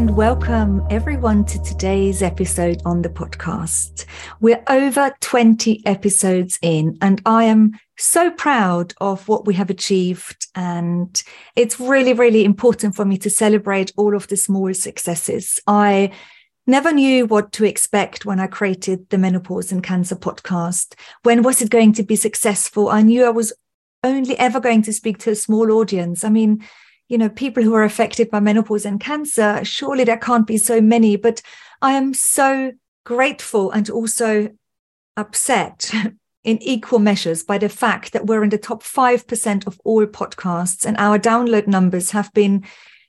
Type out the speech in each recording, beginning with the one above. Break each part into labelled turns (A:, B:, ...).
A: And welcome everyone to today's episode on the podcast. We're over 20 episodes in, and I am so proud of what we have achieved. And it's really, really important for me to celebrate all of the small successes. I never knew what to expect when I created the Menopause and Cancer podcast. When was it going to be successful? I knew I was only ever going to speak to a small audience. I mean, you know, people who are affected by menopause and cancer, surely there can't be so many. But I am so grateful and also upset in equal measures by the fact that we're in the top 5% of all podcasts and our download numbers have been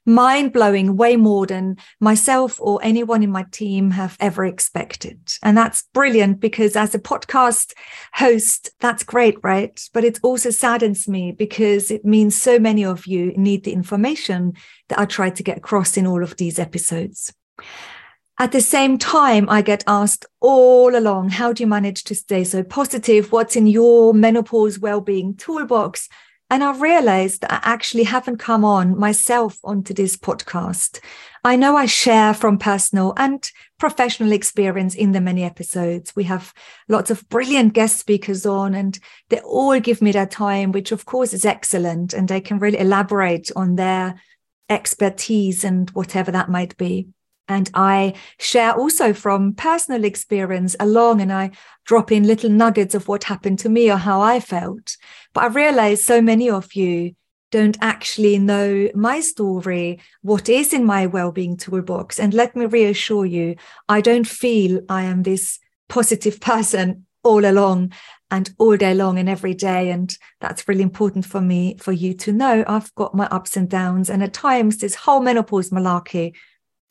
A: mind blowing, way more than myself or anyone in my team have ever expected. And that's brilliant because as a podcast host, that's great, right? But it also saddens me because it means so many of you need the information that I try to get across in all of these episodes. At the same time, I get asked all along, how do you manage to stay so positive? What's in your menopause well-being toolbox? And I realized that I actually haven't come on myself onto this podcast. I know I share from personal and professional experience in the many episodes. We have lots of brilliant guest speakers on, and they all give me their time, which of course is excellent. And they can really elaborate on their expertise and whatever that might be. And I share also from personal experience along and I drop in little nuggets of what happened to me or how I felt. But I realize so many of you don't actually know my story, what is in my well-being toolbox. And let me reassure you, I don't feel I am this positive person all along and all day long and every day. And that's really important for me, for you to know. I've got my ups and downs. And at times, this whole menopause malarkey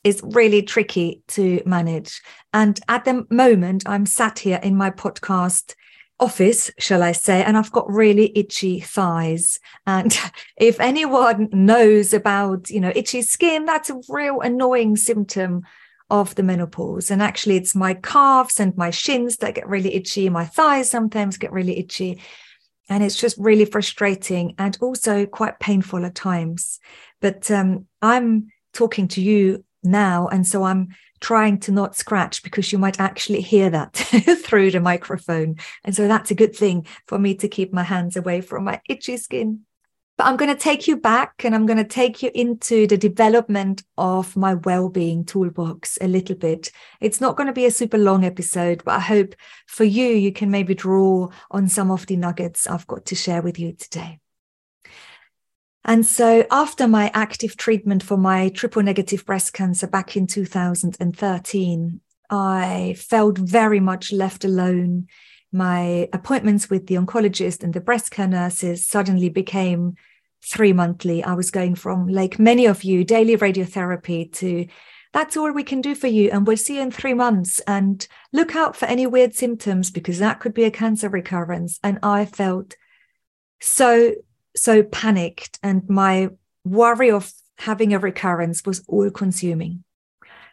A: is really tricky to manage. And at the moment, I'm sat here in my podcast office, shall I say, and I've got really itchy thighs. And if anyone knows about, you know, itchy skin, that's a real annoying symptom of the menopause. And actually, it's my calves and my shins that get really itchy. My thighs sometimes get really itchy. And it's just really frustrating and also quite painful at times. But um, I'm talking to you now. And so I'm trying to not scratch because you might actually hear that through the microphone. And so that's a good thing for me to keep my hands away from my itchy skin. But I'm going to take you back and I'm going to take you into the development of my well-being toolbox a little bit. It's not going to be a super long episode, but I hope for you, you can maybe draw on some of the nuggets I've got to share with you today. And so, after my active treatment for my triple negative breast cancer back in 2013, I felt very much left alone. My appointments with the oncologist and the breast care nurses suddenly became three monthly. I was going from, like many of you, daily radiotherapy to that's all we can do for you. And we'll see you in three months. And look out for any weird symptoms because that could be a cancer recurrence. And I felt so so panicked and my worry of having a recurrence was all consuming.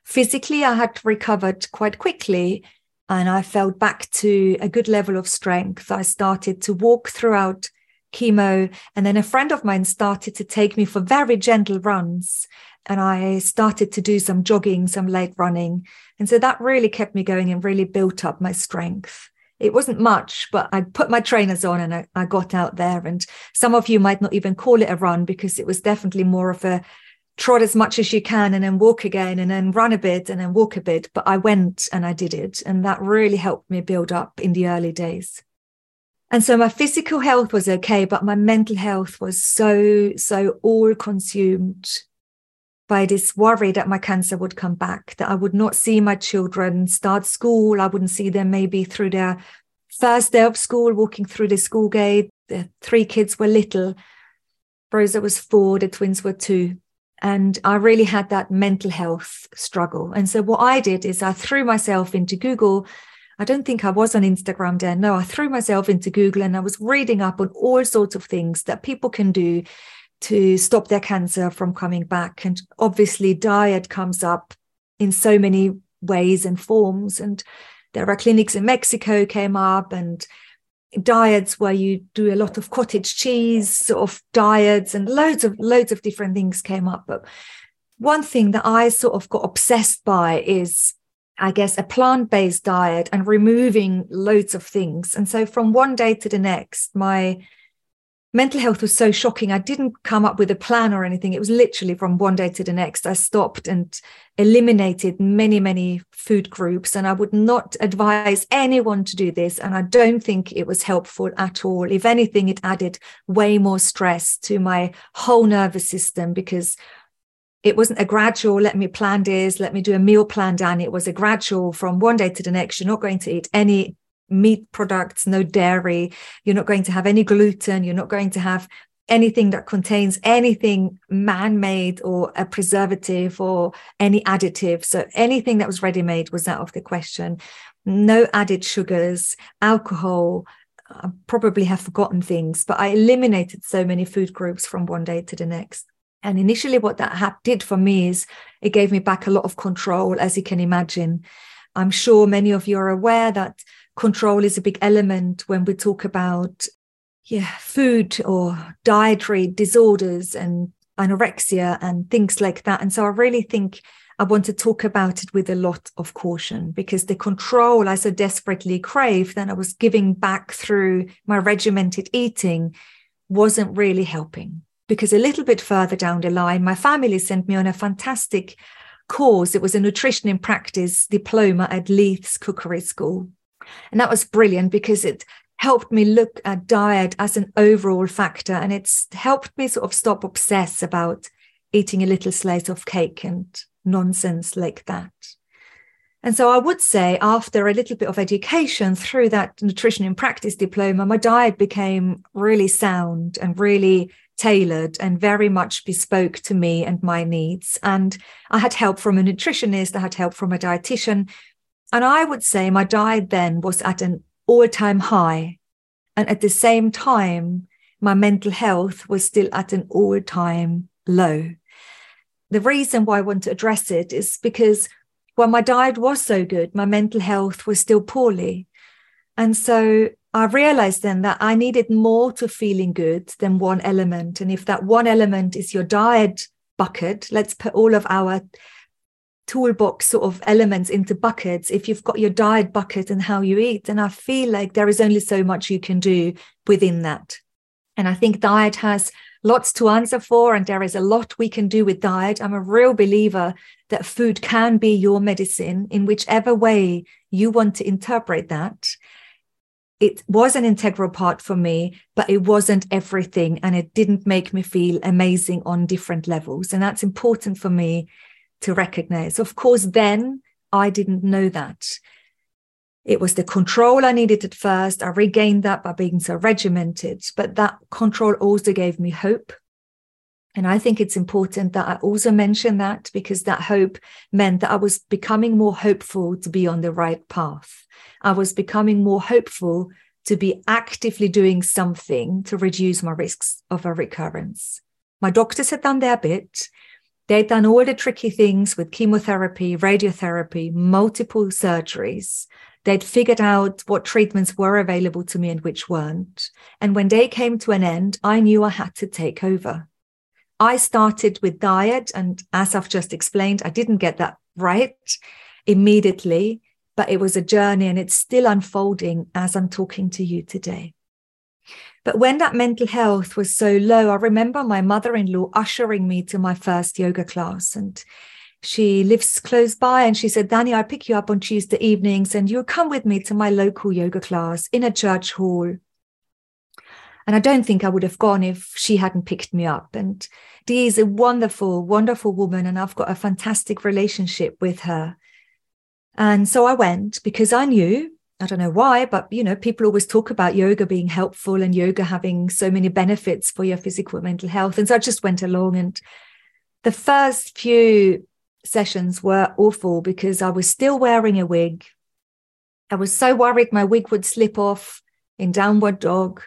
A: Physically, I had recovered quite quickly and I felt back to a good level of strength. I started to walk throughout chemo. And then a friend of mine started to take me for very gentle runs. And I started to do some jogging, some leg running. And so that really kept me going and really built up my strength. It wasn't much, but I put my trainers on and I, I got out there. And some of you might not even call it a run because it was definitely more of a trot as much as you can and then walk again and then run a bit and then walk a bit. But I went and I did it. And that really helped me build up in the early days. And so my physical health was okay, but my mental health was so, so all consumed by this worry that my cancer would come back, that I would not see my children start school. I wouldn't see them maybe through their first day of school, walking through the school gate. The three kids were little. Rosa was four, the twins were two. And I really had that mental health struggle. And so what I did is I threw myself into Google. I don't think I was on Instagram then. No, I threw myself into Google and I was reading up on all sorts of things that people can do to stop their cancer from coming back. And obviously, diet comes up in so many ways and forms. And there are clinics in Mexico came up and diets where you do a lot of cottage cheese sort of diets and loads of loads of different things came up but one thing that i sort of got obsessed by is i guess a plant-based diet and removing loads of things and so from one day to the next my mental health was so shocking. I didn't come up with a plan or anything. It was literally from one day to the next. I stopped and eliminated many, many food groups. And I would not advise anyone to do this. And I don't think it was helpful at all. If anything, it added way more stress to my whole nervous system because it wasn't a gradual, let me plan this, let me do a meal plan, Dan. It was a gradual from one day to the next. You're not going to eat any meat products, no dairy. You're not going to have any gluten. You're not going to have anything that contains anything man made or a preservative or any additive. So anything that was ready made was out of the question. No added sugars, alcohol. I probably have forgotten things, but I eliminated so many food groups from one day to the next. And initially, what that did for me is it gave me back a lot of control, as you can imagine. I'm sure many of you are aware that control is a big element when we talk about yeah food or dietary disorders and anorexia and things like that. And so i really think i want to talk about it with a lot of caution because the control i so desperately crave that i was giving back through my regimented eating wasn't really helping because a little bit further down the line my family sent me on a fantastic course. It was a nutrition in practice diploma at leith's cookery school and that was brilliant because it helped me look at diet as an overall factor. And it's helped me sort of stop obsess about eating a little slice of cake and nonsense like that. And so I would say, after a little bit of education through that nutrition in practice diploma, my diet became really sound and really tailored and very much bespoke to me and my needs. And I had help from a nutritionist, I had help from a dietitian, and I would say my diet then was at an all time high. And at the same time, my mental health was still at an all time low. The reason why I want to address it is because when my diet was so good, my mental health was still poorly. And so I realized then that I needed more to feeling good than one element. And if that one element is your diet bucket, let's put all of our toolbox sort of elements into buckets if you've got your diet bucket and how you eat then i feel like there is only so much you can do within that and i think diet has lots to answer for and there is a lot we can do with diet i'm a real believer that food can be your medicine in whichever way you want to interpret that it was an integral part for me, but it wasn't everything. And it didn't make me feel amazing on different levels. And that's important for me to recognize. Of course, then I didn't know that. It was the control I needed at first. I regained that by being so regimented, but that control also gave me hope. And I think it's important that I also mention that because that hope meant that I was becoming more hopeful to be on the right path. I was becoming more hopeful to be actively doing something to reduce my risks of a recurrence. My doctors had done their bit. They'd done all the tricky things with chemotherapy, radiotherapy, multiple surgeries. They'd figured out what treatments were available to me and which weren't. And when they came to an end, I knew I had to take over. I started with diet. And as I've just explained, I didn't get that right immediately. but it was a journey and it's still unfolding as I'm talking to you today. But when that mental health was so low, I remember my mother in law ushering me to my first yoga class. And she lives close by. And she said, Dani, I'll pick you up on Tuesday evenings and you'll come with me to my local yoga class in a church hall. And I don't think I would have gone if she hadn't picked me up. And Dee is a wonderful, wonderful woman. And I've got a fantastic relationship with her. And so I went because I knew I don't know why, but you know, people always talk about yoga being helpful and yoga having so many benefits for your physical and mental health. And so I just went along and the first few sessions were awful because I was still wearing a wig. I was so worried my wig would slip off in downward dog.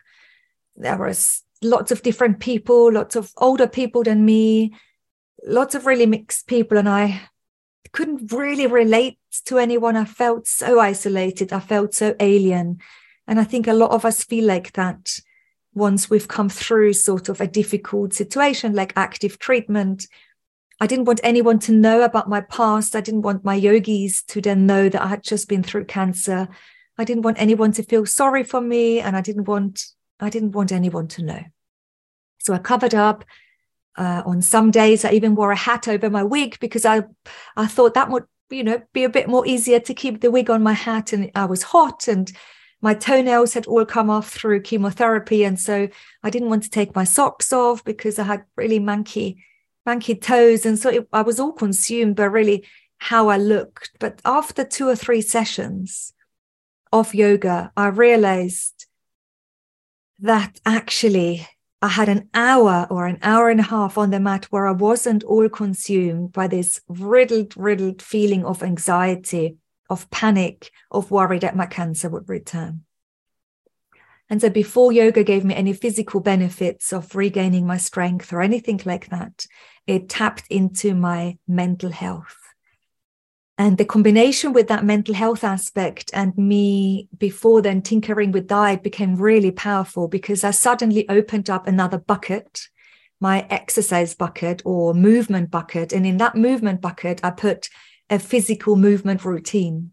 A: There was lots of different people, lots of older people than me, lots of really mixed people. And I couldn't really relate to anyone. I felt so isolated. I felt so alien. And I think a lot of us feel like that once we've come through sort of a difficult situation like active treatment. I didn't want anyone to know about my past. I didn't want my yogis to then know that I had just been through cancer. I didn't want anyone to feel sorry for me and I didn't want I didn't want anyone to know. So I covered up uh, on some days, I even wore a hat over my wig because I, I thought that would, you know, be a bit more easier to keep the wig on my hat. And I was hot, and my toenails had all come off through chemotherapy, and so I didn't want to take my socks off because I had really manky, manky toes, and so it, I was all consumed by really how I looked. But after two or three sessions of yoga, I realized that actually I had an hour or an hour and a half on the mat where I wasn't all consumed by this riddled, riddled feeling of anxiety, of panic, of worry that my cancer would return. And so before yoga gave me any physical benefits of regaining my strength or anything like that, it tapped into my mental health. And the combination with that mental health aspect and me before then tinkering with diet became really powerful because I suddenly opened up another bucket, my exercise bucket or movement bucket. And in that movement bucket, I put a physical movement routine.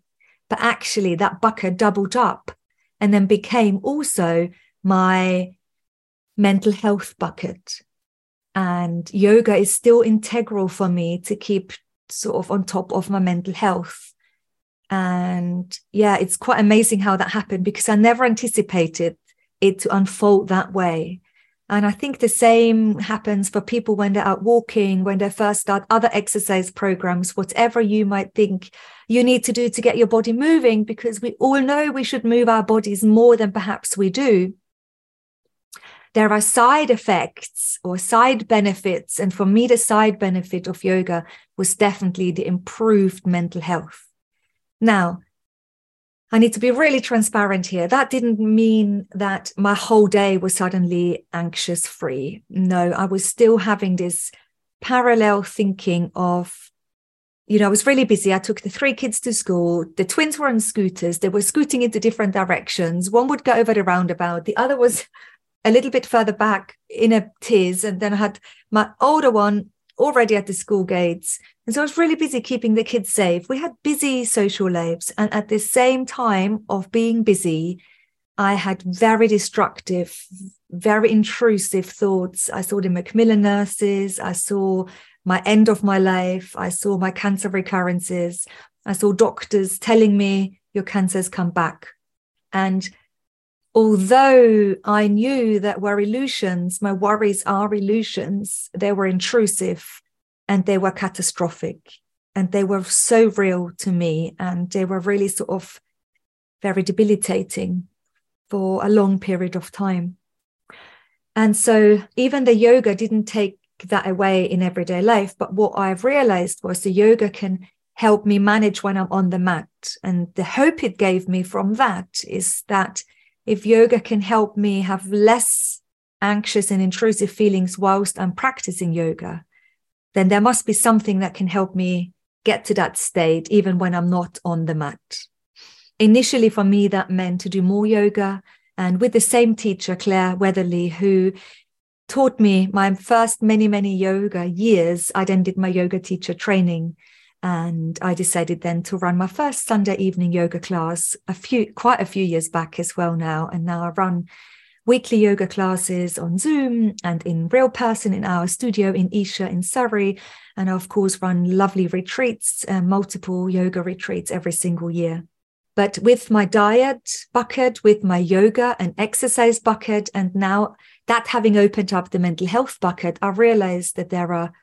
A: But actually, that bucket doubled up and then became also my mental health bucket. And yoga is still integral for me to keep sort of on top of my mental health. And yeah, it's quite amazing how that happened because I never anticipated it to unfold that way. And I think the same happens for people when they're out walking, when they first start other exercise programs, whatever you might think you need to do to get your body moving, because we all know we should move our bodies more than perhaps we do there are side effects or side benefits. And for me, the side benefit of yoga was definitely the improved mental health. Now, I need to be really transparent here. That didn't mean that my whole day was suddenly anxious free. No, I was still having this parallel thinking of, you know, I was really busy. I took the three kids to school. The twins were on scooters. They were scooting into different directions. One would go over the roundabout. The other was a little bit further back in a tears. And then I had my older one already at the school gates. And so I was really busy keeping the kids safe. We had busy social lives. And at the same time of being busy, I had very destructive, very intrusive thoughts. I saw the Macmillan nurses. I saw my end of my life. I saw my cancer recurrences. I saw doctors telling me your cancer's come back. And although I knew that were illusions, my worries are illusions, they were intrusive and they were catastrophic and they were so real to me and they were really sort of very debilitating for a long period of time. And so even the yoga didn't take that away in everyday life. But what I've realized was the yoga can help me manage when I'm on the mat. And the hope it gave me from that is that if yoga can help me have less anxious and intrusive feelings whilst I'm practicing yoga, then there must be something that can help me get to that state, even when I'm not on the mat. Initially, for me, that meant to do more yoga. And with the same teacher, Claire Weatherly, who taught me my first many, many yoga years, I then did my yoga teacher training. And I decided then to run my first Sunday evening yoga class a few, quite a few years back as well now. And now I run weekly yoga classes on Zoom and in real person in our studio in Esher in Surrey. And I, of course, run lovely retreats, uh, multiple yoga retreats every single year. But with my diet bucket, with my yoga and exercise bucket, and now that having opened up the mental health bucket, I realized that there are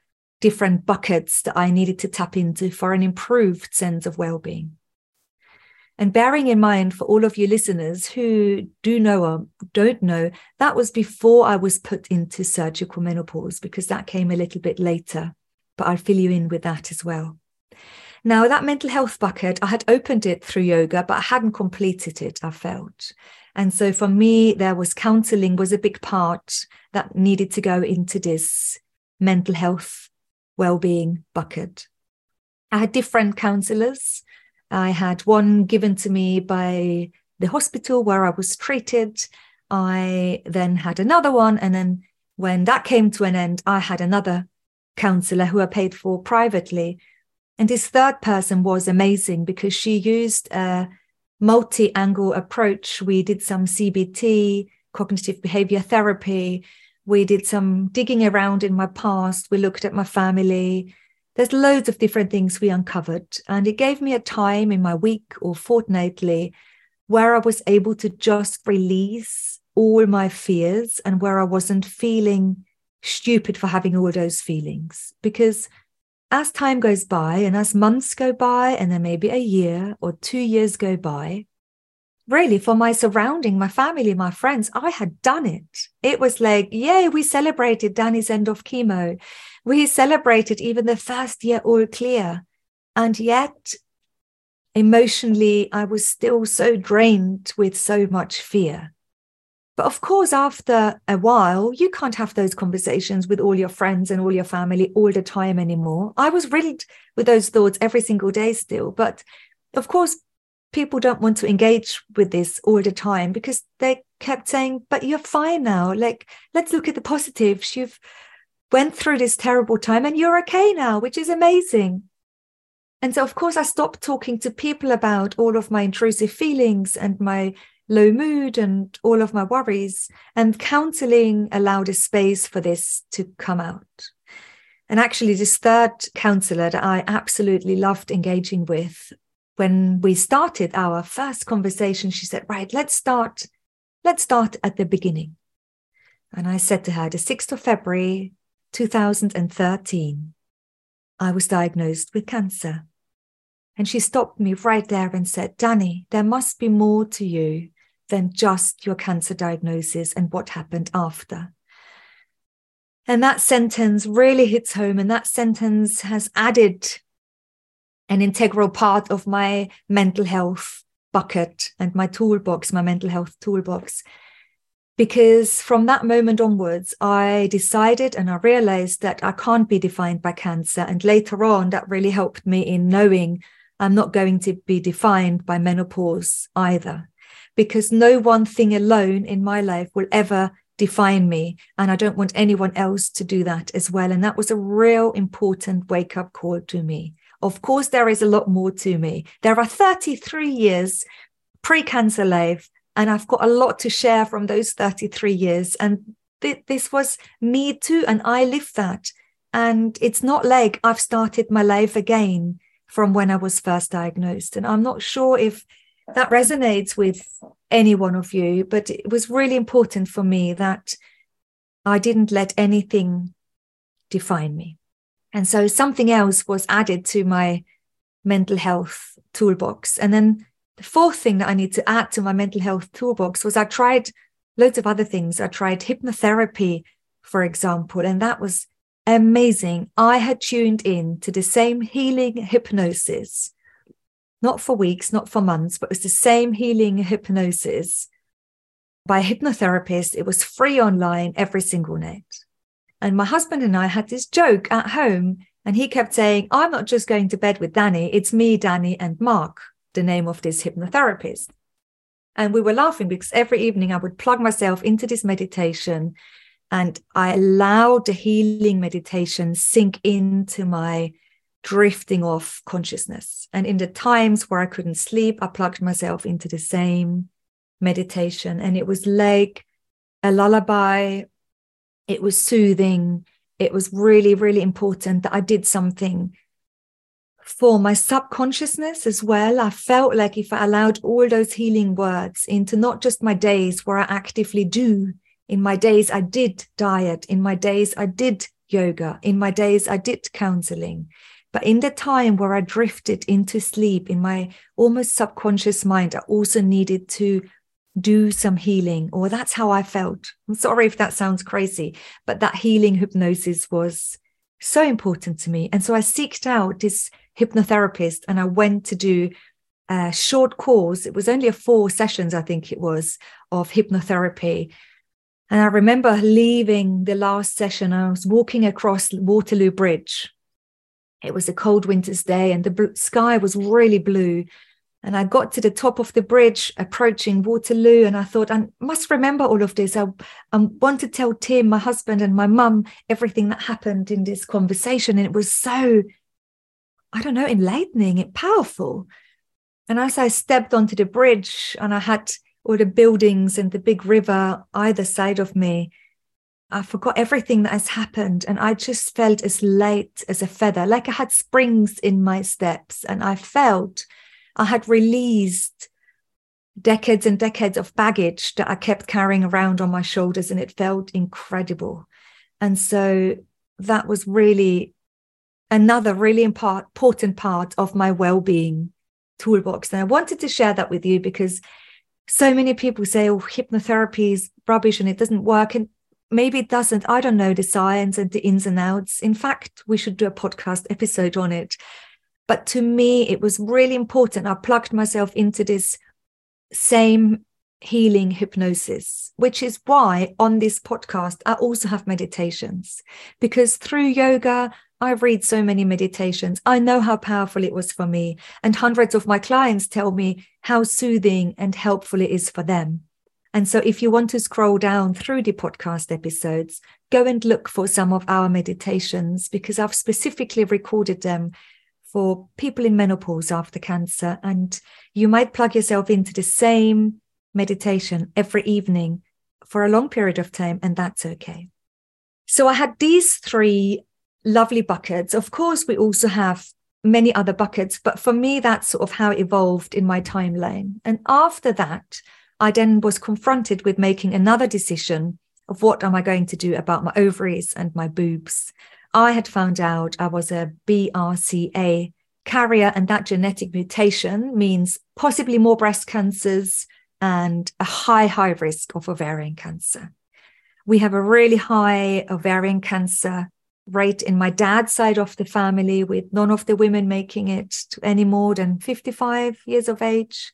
A: different buckets that I needed to tap into for an improved sense of well being. And bearing in mind for all of you listeners who do know or don't know, that was before I was put into surgical menopause because that came a little bit later. But I'll fill you in with that as well. Now, that mental health bucket, I had opened it through yoga, but I hadn't completed it, I felt. And so for me, there was counseling was a big part that needed to go into this mental health well-being bucket. I had different counselors. I had one given to me by the hospital where I was treated. I then had another one. And then when that came to an end, I had another counselor who I paid for privately. And this third person was amazing because she used a multi angle approach. We did some CBT, cognitive behavior therapy. We did some digging around in my past. We looked at my family. There's loads of different things we uncovered. And it gave me a time in my week or fortnightly where I was able to just release all my fears and where I wasn't feeling stupid for having all those feelings. Because as time goes by and as months go by, and then maybe a year or two years go by, really for my surrounding, my family, my friends, I had done it. It was like, yay, we celebrated Dani's end of chemo. We celebrated even the first year all clear. And yet, emotionally, I was still so drained with so much fear. But of course, after a while, you can't have those conversations with all your friends and all your family all the time anymore. I was riddled with those thoughts every single day still. But of course, people don't want to engage with this all the time because they kept saying but you're fine now. Like let's look at the positives. You've went through this terrible time and you're okay now which is amazing. And so of course i stopped talking to people about all of my intrusive feelings and my low mood and all of my worries and counseling allowed a space for this to come out. And actually this third counselor that i absolutely loved engaging with when we started our first conversation, she said, Right, let's start, let's start at the beginning. And I said to her, the 6th of February, 2013, I was diagnosed with cancer. And she stopped me right there and said, Dani, there must be more to you than just your cancer diagnosis and what happened after. And that sentence really hits home. And that sentence has added an integral part of my mental health bucket and my toolbox, my mental health toolbox. Because from that moment onwards, I decided and I realized that I can't be defined by cancer. And later on, that really helped me in knowing I'm not going to be defined by menopause either. Because no one thing alone in my life will ever define me. And I don't want anyone else to do that as well. And that was a real important wake up call to me. Of course, there is a lot more to me. There are 33 years pre cancer life, and I've got a lot to share from those 33 years. And th- this was me too, and I lived that. And it's not like I've started my life again from when I was first diagnosed. And I'm not sure if that resonates with any one of you, but it was really important for me that I didn't let anything define me. And so something else was added to my mental health toolbox. And then the fourth thing that I need to add to my mental health toolbox was I tried loads of other things. I tried hypnotherapy, for example, and that was amazing. I had tuned in to the same healing hypnosis, not for weeks, not for months, but it was the same healing hypnosis by a hypnotherapist. It was free online every single night. And my husband and I had this joke at home, and he kept saying, I'm not just going to bed with Dani, it's me, Dani, and Mark, the name of this hypnotherapist. And we were laughing because every evening I would plug myself into this meditation and I allowed the healing meditation sink into my drifting off consciousness. And in the times where I couldn't sleep, I plugged myself into the same meditation. And it was like a lullaby. It was soothing. It was really, really important that I did something for my subconsciousness as well. I felt like if I allowed all those healing words into not just my days where I actively do, in my days I did diet, in my days I did yoga, in my days I did counseling, but in the time where I drifted into sleep in my almost subconscious mind, I also needed to do some healing, or that's how I felt. I'm sorry if that sounds crazy, but that healing hypnosis was so important to me. And so I seeked out this hypnotherapist and I went to do a short course. It was only a four sessions, I think it was, of hypnotherapy. And I remember leaving the last session, I was walking across Waterloo Bridge it was a cold winter's day and the sky was really blue. And I got to the top of the bridge approaching Waterloo, and I thought, I must remember all of this. I, I want to tell Tim, my husband, and my mum everything that happened in this conversation. And it was so, I don't know, enlightening and powerful. And as I stepped onto the bridge and I had all the buildings and the big river either side of me, I forgot everything that has happened. And I just felt as light as a feather, like I had springs in my steps. And I felt I had released decades and decades of baggage that I kept carrying around on my shoulders. And it felt incredible. And so that was really another really important part of my well-being toolbox. And I wanted to share that with you because so many people say, oh, hypnotherapy is rubbish and it doesn't work. And maybe it doesn't. I don't know the science and the ins and outs. In fact, we should do a podcast episode on it. But to me, it was really important. I plugged myself into this same healing hypnosis, which is why on this podcast, I also have meditations. Because through yoga, I read so many meditations. I know how powerful it was for me. And hundreds of my clients tell me how soothing and helpful it is for them. And so, if you want to scroll down through the podcast episodes, go and look for some of our meditations because I've specifically recorded them for people in menopause after cancer. And you might plug yourself into the same meditation every evening for a long period of time, and that's okay. So, I had these three lovely buckets. Of course, we also have many other buckets, but for me, that's sort of how it evolved in my timeline. And after that, I then was confronted with making another decision of what am I going to do about my ovaries and my boobs. I had found out I was a BRCA carrier, and that genetic mutation means possibly more breast cancers and a high, high risk of ovarian cancer. We have a really high ovarian cancer rate in my dad's side of the family, with none of the women making it to any more than 55 years of age.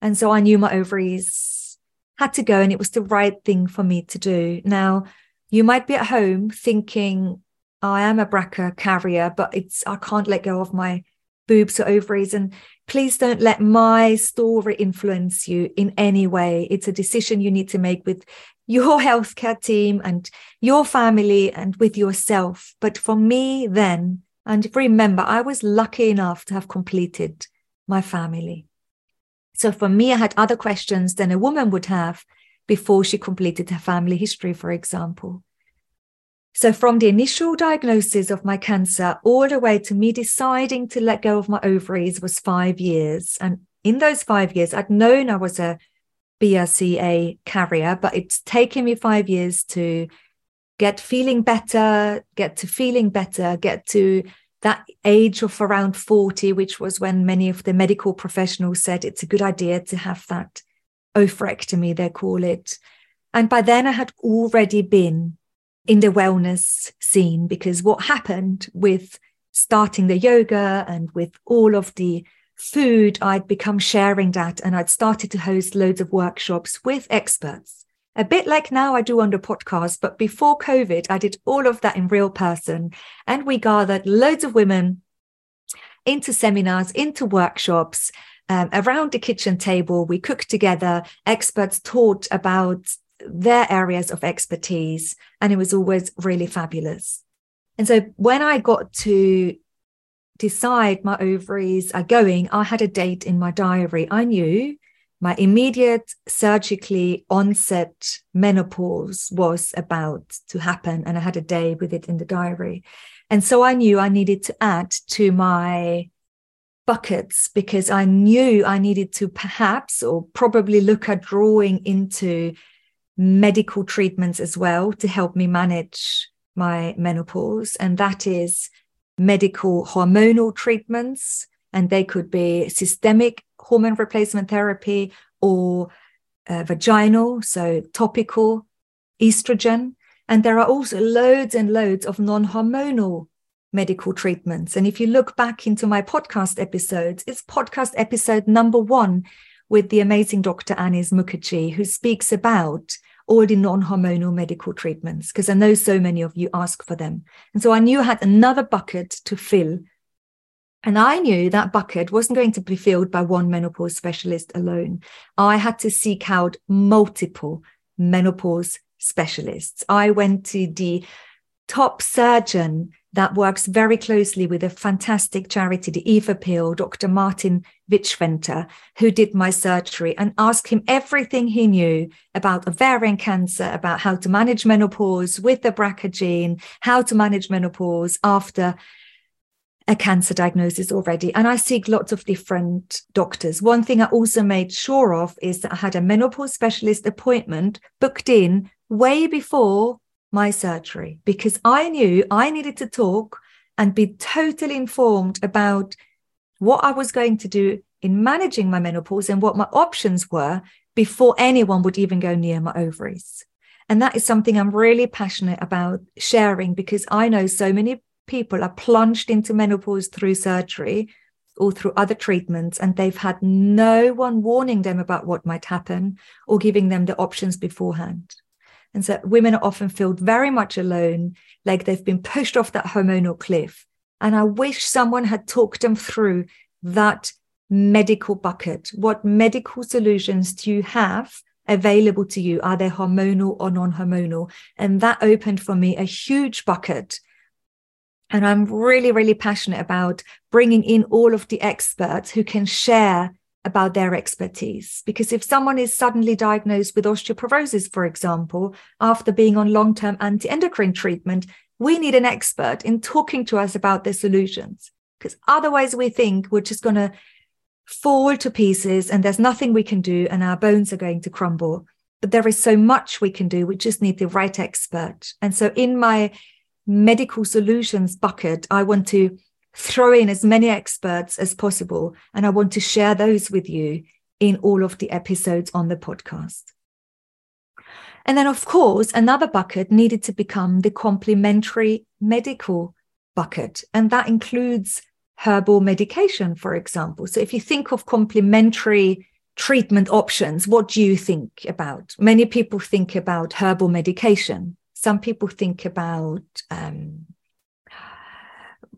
A: And so I knew my ovaries had to go and it was the right thing for me to do. Now, you might be at home thinking, I am a BRCA carrier, but it's I can't let go of my boobs or ovaries. And please don't let my story influence you in any way. It's a decision you need to make with your healthcare team and your family and with yourself. But for me, then, and remember, I was lucky enough to have completed my family. So for me, I had other questions than a woman would have before she completed her family history, for example. So, from the initial diagnosis of my cancer all the way to me deciding to let go of my ovaries was five years. And in those five years, I'd known I was a BRCA carrier, but it's taken me five years to get feeling better, get to feeling better, get to that age of around 40, which was when many of the medical professionals said it's a good idea to have that oophorectomy, they call it. And by then I had already been in the wellness scene because what happened with starting the yoga and with all of the food, I'd become sharing that and I'd started to host loads of workshops with experts a bit like now I do on the podcast. But before COVID, I did all of that in real person. And we gathered loads of women into seminars, into workshops, um, around the kitchen table. We cooked together. Experts taught about their areas of expertise. And it was always really fabulous. And so when I got to decide my ovaries are going, I had a date in my diary. I knew my immediate surgically onset menopause was about to happen, and I had a day with it in the diary. And so I knew I needed to add to my buckets because I knew I needed to perhaps or probably look at drawing into medical treatments as well to help me manage my menopause. And that is medical hormonal treatments. And they could be systemic hormone replacement therapy or uh, vaginal, so topical estrogen. And there are also loads and loads of non hormonal medical treatments. And if you look back into my podcast episodes, it's podcast episode number one with the amazing Dr. Annice Mukherjee, who speaks about all the non-hormonal medical treatments because I know so many of you ask for them. And so I knew I had another bucket to fill. And I knew that bucket wasn't going to be filled by one menopause specialist alone. I had to seek out multiple menopause specialists. I went to the top surgeon that works very closely with a fantastic charity, the Eve Appeal, Dr. Martin Widschwendter, who did my surgery, and asked him everything he knew about ovarian cancer, about how to manage menopause with the BRCA gene, how to manage menopause after a cancer diagnosis already. And I seek lots of different doctors. One thing I also made sure of is that I had a menopause specialist appointment booked in way before my surgery because I knew I needed to talk and be totally informed about what I was going to do in managing my menopause and what my options were before anyone would even go near my ovaries. And that is something I'm really passionate about sharing because I know so many people are plunged into menopause through surgery or through other treatments, and they've had no one warning them about what might happen or giving them the options beforehand. And so women are often feel very much alone, like they've been pushed off that hormonal cliff. And I wish someone had talked them through that medical bucket. What medical solutions do you have available to you? Are they hormonal or non hormonal? And that opened for me a huge bucket. And I'm really, really passionate about bringing in all of the experts who can share about their expertise. Because if someone is suddenly diagnosed with osteoporosis, for example, after being on long term anti endocrine treatment, we need an expert in talking to us about their solutions. Because otherwise, we think we're just going to fall to pieces and there's nothing we can do and our bones are going to crumble. But there is so much we can do. We just need the right expert. And so, in my medical solutions bucket, I want to throw in as many experts as possible. And I want to share those with you in all of the episodes on the podcast. And then, of course, another bucket needed to become the complementary medical bucket. And that includes herbal medication, for example. So if you think of complementary treatment options, what do you think about? Many people think about herbal medication. Some people think about um,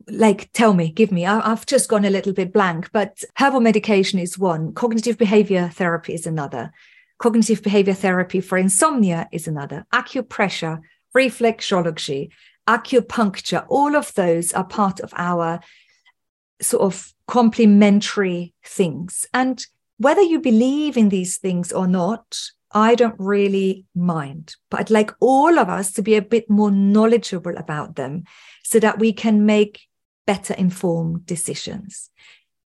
A: like tell me give me I, have just gone a little bit blank but herbal medication is one cognitive behavior therapy is another cognitive behavior therapy for insomnia is another. Acupressure reflexology acupuncture all of those are part of our sort of complementary things. And whether you believe in these things or not I don't really mind, but I'd like all of us to be a bit more knowledgeable about them so that we can make better informed decisions.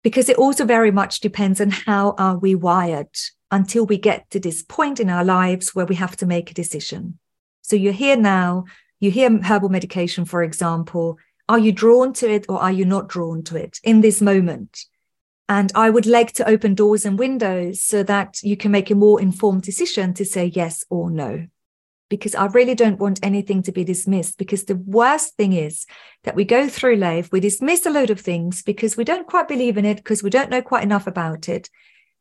A: Because it also very much depends on how are we wired until we get to this point in our lives where we have to make a decision so you're here now you hear herbal medication for example are you drawn to it or are you not drawn to it in this moment and i would like to open doors and windows so that you can make a more informed decision to say yes or no because I really don't want anything to be dismissed. Because the worst thing is that we go through life, we dismiss a load of things because we don't quite believe in it, because we don't know quite enough about it.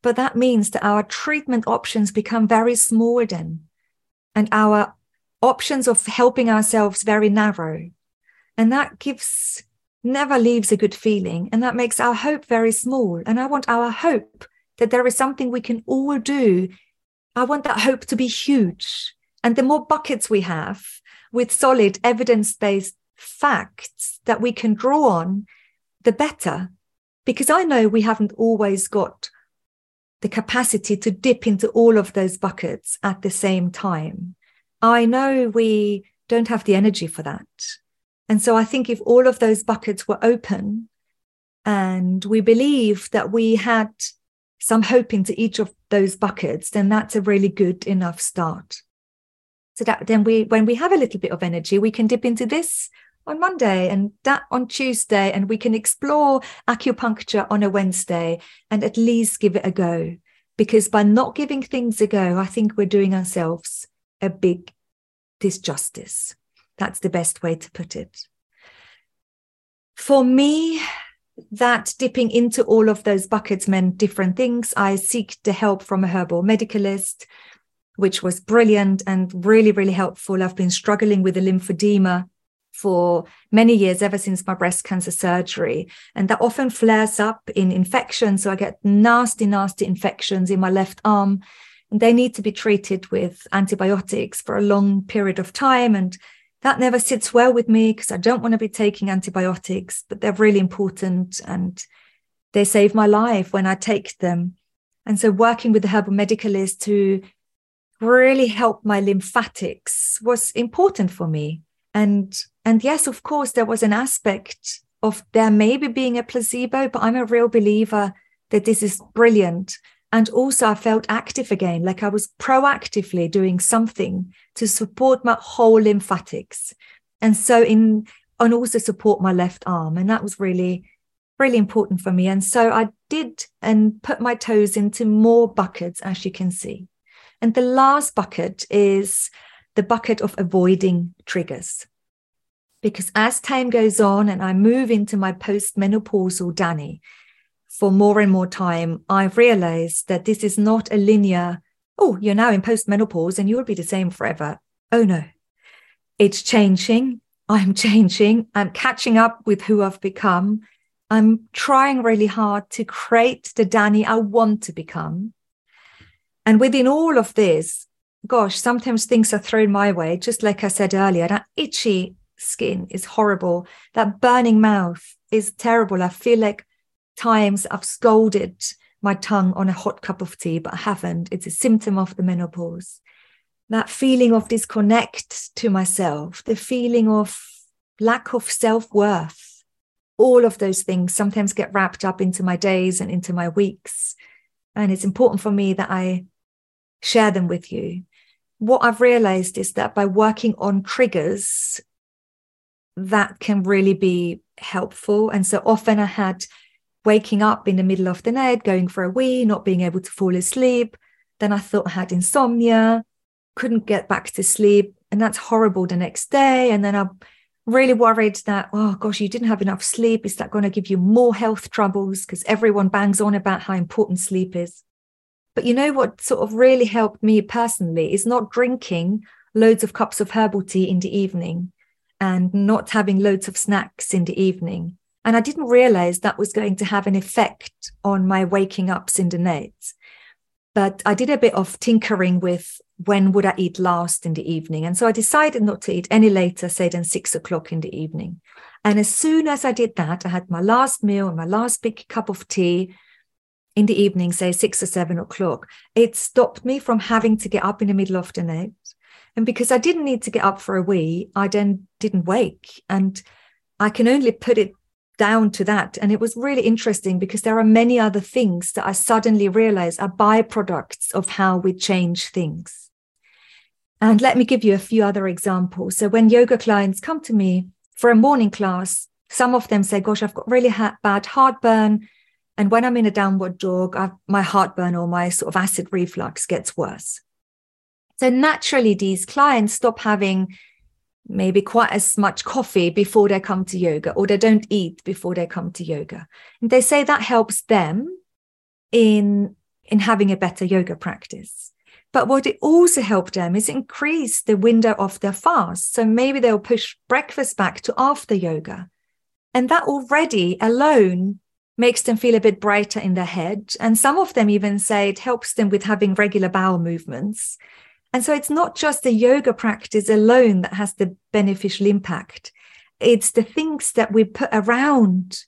A: But that means that our treatment options become very small then, and our options of helping ourselves very narrow. And that gives never leaves a good feeling. And that makes our hope very small. And I want our hope that there is something we can all do. I want that hope to be huge and the more buckets we have with solid evidence based facts that we can draw on, the better. Because I know we haven't always got the capacity to dip into all of those buckets at the same time. I know we don't have the energy for that. And so I think if all of those buckets were open and we believe that we had some hope into each of those buckets, then that's a really good enough start. So that then we, when we have a little bit of energy, we can dip into this on Monday and that on Tuesday, and we can explore acupuncture on a Wednesday and at least give it a go. Because by not giving things a go, I think we're doing ourselves a big disjustice. That's the best way to put it. For me, that dipping into all of those buckets meant different things. I seek the help from a herbal medicalist, which was brilliant and really, really helpful. I've been struggling with the lymphedema for many years, ever since my breast cancer surgery. And that often flares up in infections. So I get nasty, nasty infections in my left arm. And they need to be treated with antibiotics for a long period of time. And that never sits well with me because I don't want to be taking antibiotics, but they're really important and they save my life when I take them. And so working with the herbal medicalist to really help my lymphatics was important for me. And and yes, of course, there was an aspect of there maybe being a placebo, but I'm a real believer that this is brilliant. And also, I felt active again, like I was proactively doing something to support my whole lymphatics. And so, in and also support my left arm. And that was really, really important for me. And so I did and put my toes into more buckets, as you can see. And the last bucket is the bucket of avoiding triggers. Because as time goes on and I move into my postmenopausal Dani for more and more time, I've realized that this is not a linear, oh, you're now in postmenopause and you'll be the same forever. Oh no, it's changing. I'm changing. I'm catching up with who I've become. I'm trying really hard to create the Dani I want to become. And within all of this, gosh, sometimes things are thrown my way, just like I said earlier. That itchy skin is horrible. That burning mouth is terrible. I feel like times I've scalded my tongue on a hot cup of tea, but I haven't. It's a symptom of the menopause. That feeling of disconnect to myself, the feeling of lack of self worth, all of those things sometimes get wrapped up into my days and into my weeks. And it's important for me that I share them with you. What I've realized is that by working on triggers, that can really be helpful. And so often I had waking up in the middle of the night, going for a wee, not being able to fall asleep. Then I thought I had insomnia, couldn't get back to sleep. And that's horrible the next day. And then I'm really worried that, oh gosh, you didn't have enough sleep. Is that going to give you more health troubles? Because everyone bangs on about how important sleep is. But you know what sort of really helped me personally is not drinking loads of cups of herbal tea in the evening and not having loads of snacks in the evening and I didn't realize that was going to have an effect on my waking ups in the night. But I did a bit of tinkering with when would I eat last in the evening. And so I decided not to eat any later, say, than six o'clock in the evening. And as soon as I did that, I had my last meal and my last big cup of tea in the evening, say six or seven o'clock. It stopped me from having to get up in the middle of the night. And because I didn't need to get up for a wee, I then didn't wake. And I can only put it down to that. And it was really interesting because there are many other things that I suddenly realized are byproducts of how we change things. And let me give you a few other examples. So when yoga clients come to me for a morning class, some of them say, Gosh, I've got really ha- bad heartburn. And when I'm in a downward dog, I've, my heartburn or my sort of acid reflux gets worse. So naturally, these clients stop having maybe quite as much coffee before they come to yoga or they don't eat before they come to yoga. And they say that helps them in in having a better yoga practice. But what it also helped them is increase the window of their fast. So maybe they'll push breakfast back to after yoga. And that already alone makes them feel a bit brighter in their head. And some of them even say it helps them with having regular bowel movements and so it's not just the yoga practice alone that has the beneficial impact. It's the things that we put around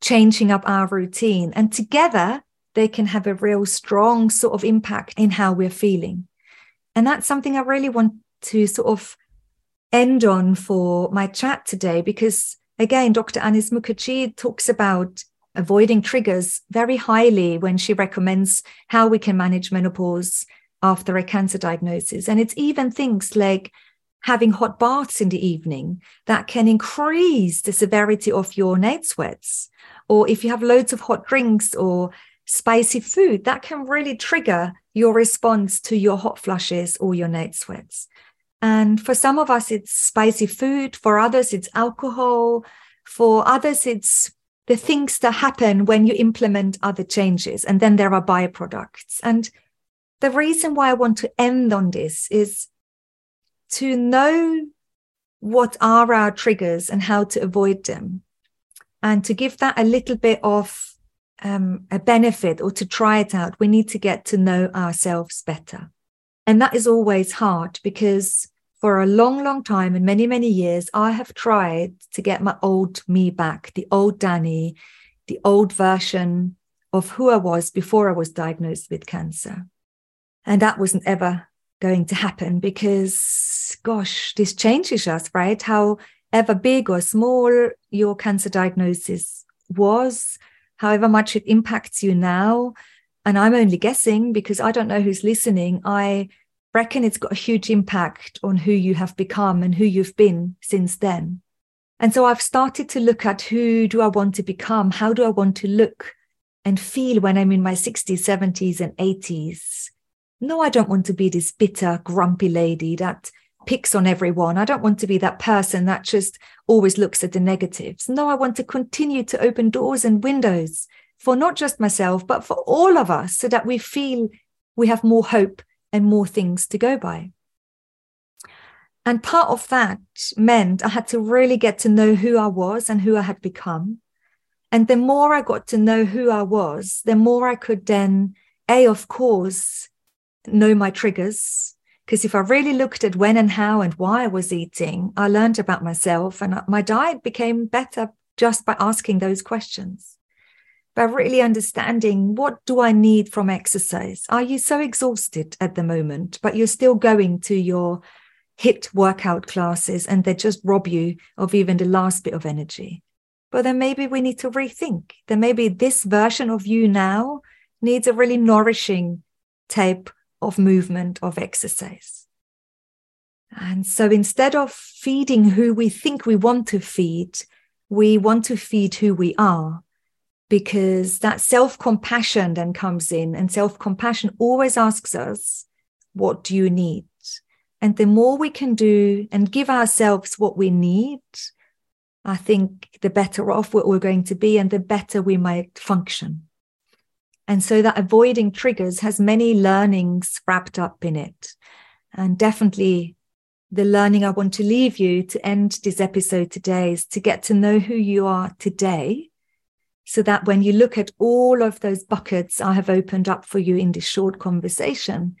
A: changing up our routine. And together, they can have a real strong sort of impact in how we're feeling. And that's something I really want to sort of end on for my chat today, because again, Dr. Annice Mukherjee talks about avoiding triggers very highly when she recommends how we can manage menopause after a cancer diagnosis. And it's even things like having hot baths in the evening that can increase the severity of your night sweats. Or if you have loads of hot drinks or spicy food, that can really trigger your response to your hot flushes or your night sweats. And for some of us, it's spicy food. For others, it's alcohol. For others, it's the things that happen when you implement other changes. And then there are byproducts. And the reason why I want to end on this is to know what are our triggers and how to avoid them. And to give that a little bit of um, a benefit or to try it out, we need to get to know ourselves better. And that is always hard because for a long, long time and many, many years, I have tried to get my old me back, the old Dani, the old version of who I was before I was diagnosed with cancer. And that wasn't ever going to happen because, gosh, this changes us, right? However big or small your cancer diagnosis was, however much it impacts you now. And I'm only guessing because I don't know who's listening. I reckon it's got a huge impact on who you have become and who you've been since then. And so I've started to look at who do I want to become? How do I want to look and feel when I'm in my 60s, 70s, and 80s? No, I don't want to be this bitter, grumpy lady that picks on everyone. I don't want to be that person that just always looks at the negatives. No, I want to continue to open doors and windows for not just myself, but for all of us so that we feel we have more hope and more things to go by. And part of that meant I had to really get to know who I was and who I had become. And the more I got to know who I was, the more I could then, A, of course, know my triggers, because if I really looked at when and how and why I was eating, I learned about myself and my diet became better just by asking those questions. By really understanding what do I need from exercise? Are you so exhausted at the moment, but you're still going to your HIIT workout classes and they just rob you of even the last bit of energy? But then maybe we need to rethink. Then maybe this version of you now needs a really nourishing type of movement, of exercise. And so instead of feeding who we think we want to feed, we want to feed who we are because that self compassion then comes in. And self compassion always asks us, What do you need? And the more we can do and give ourselves what we need, I think the better off we're going to be and the better we might function. And so that avoiding triggers has many learnings wrapped up in it. And definitely the learning I want to leave you to end this episode today is to get to know who you are today. So that when you look at all of those buckets I have opened up for you in this short conversation,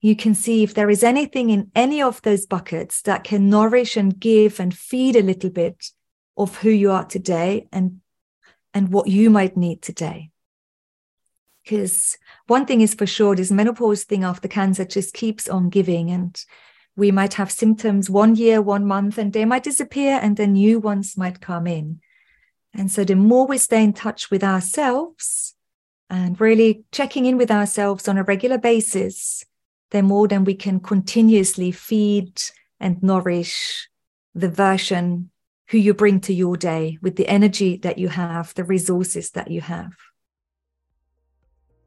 A: you can see if there is anything in any of those buckets that can nourish and give and feed a little bit of who you are today and, and what you might need today. Because one thing is for sure, this menopause thing after cancer just keeps on giving. And we might have symptoms one year, one month, and they might disappear, and then new ones might come in. And so the more we stay in touch with ourselves and really checking in with ourselves on a regular basis, the more then we can continuously feed and nourish the version who you bring to your day with the energy that you have, the resources that you have.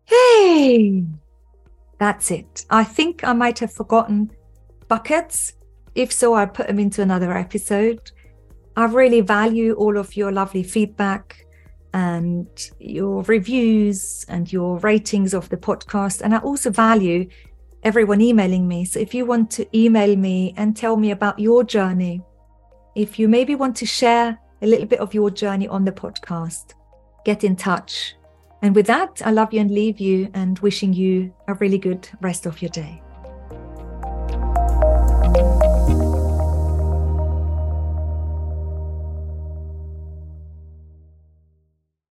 A: Hey, that's it. I think I might have forgotten buckets. If so, I'll put them into another episode. I really value all of your lovely feedback and your reviews and your ratings of the podcast. And I also value everyone emailing me. So if you want to email me and tell me about your journey, if you maybe want to share a little bit of your journey on the podcast, get in touch and with that, I love you and leave you and wishing you a really good rest of your day.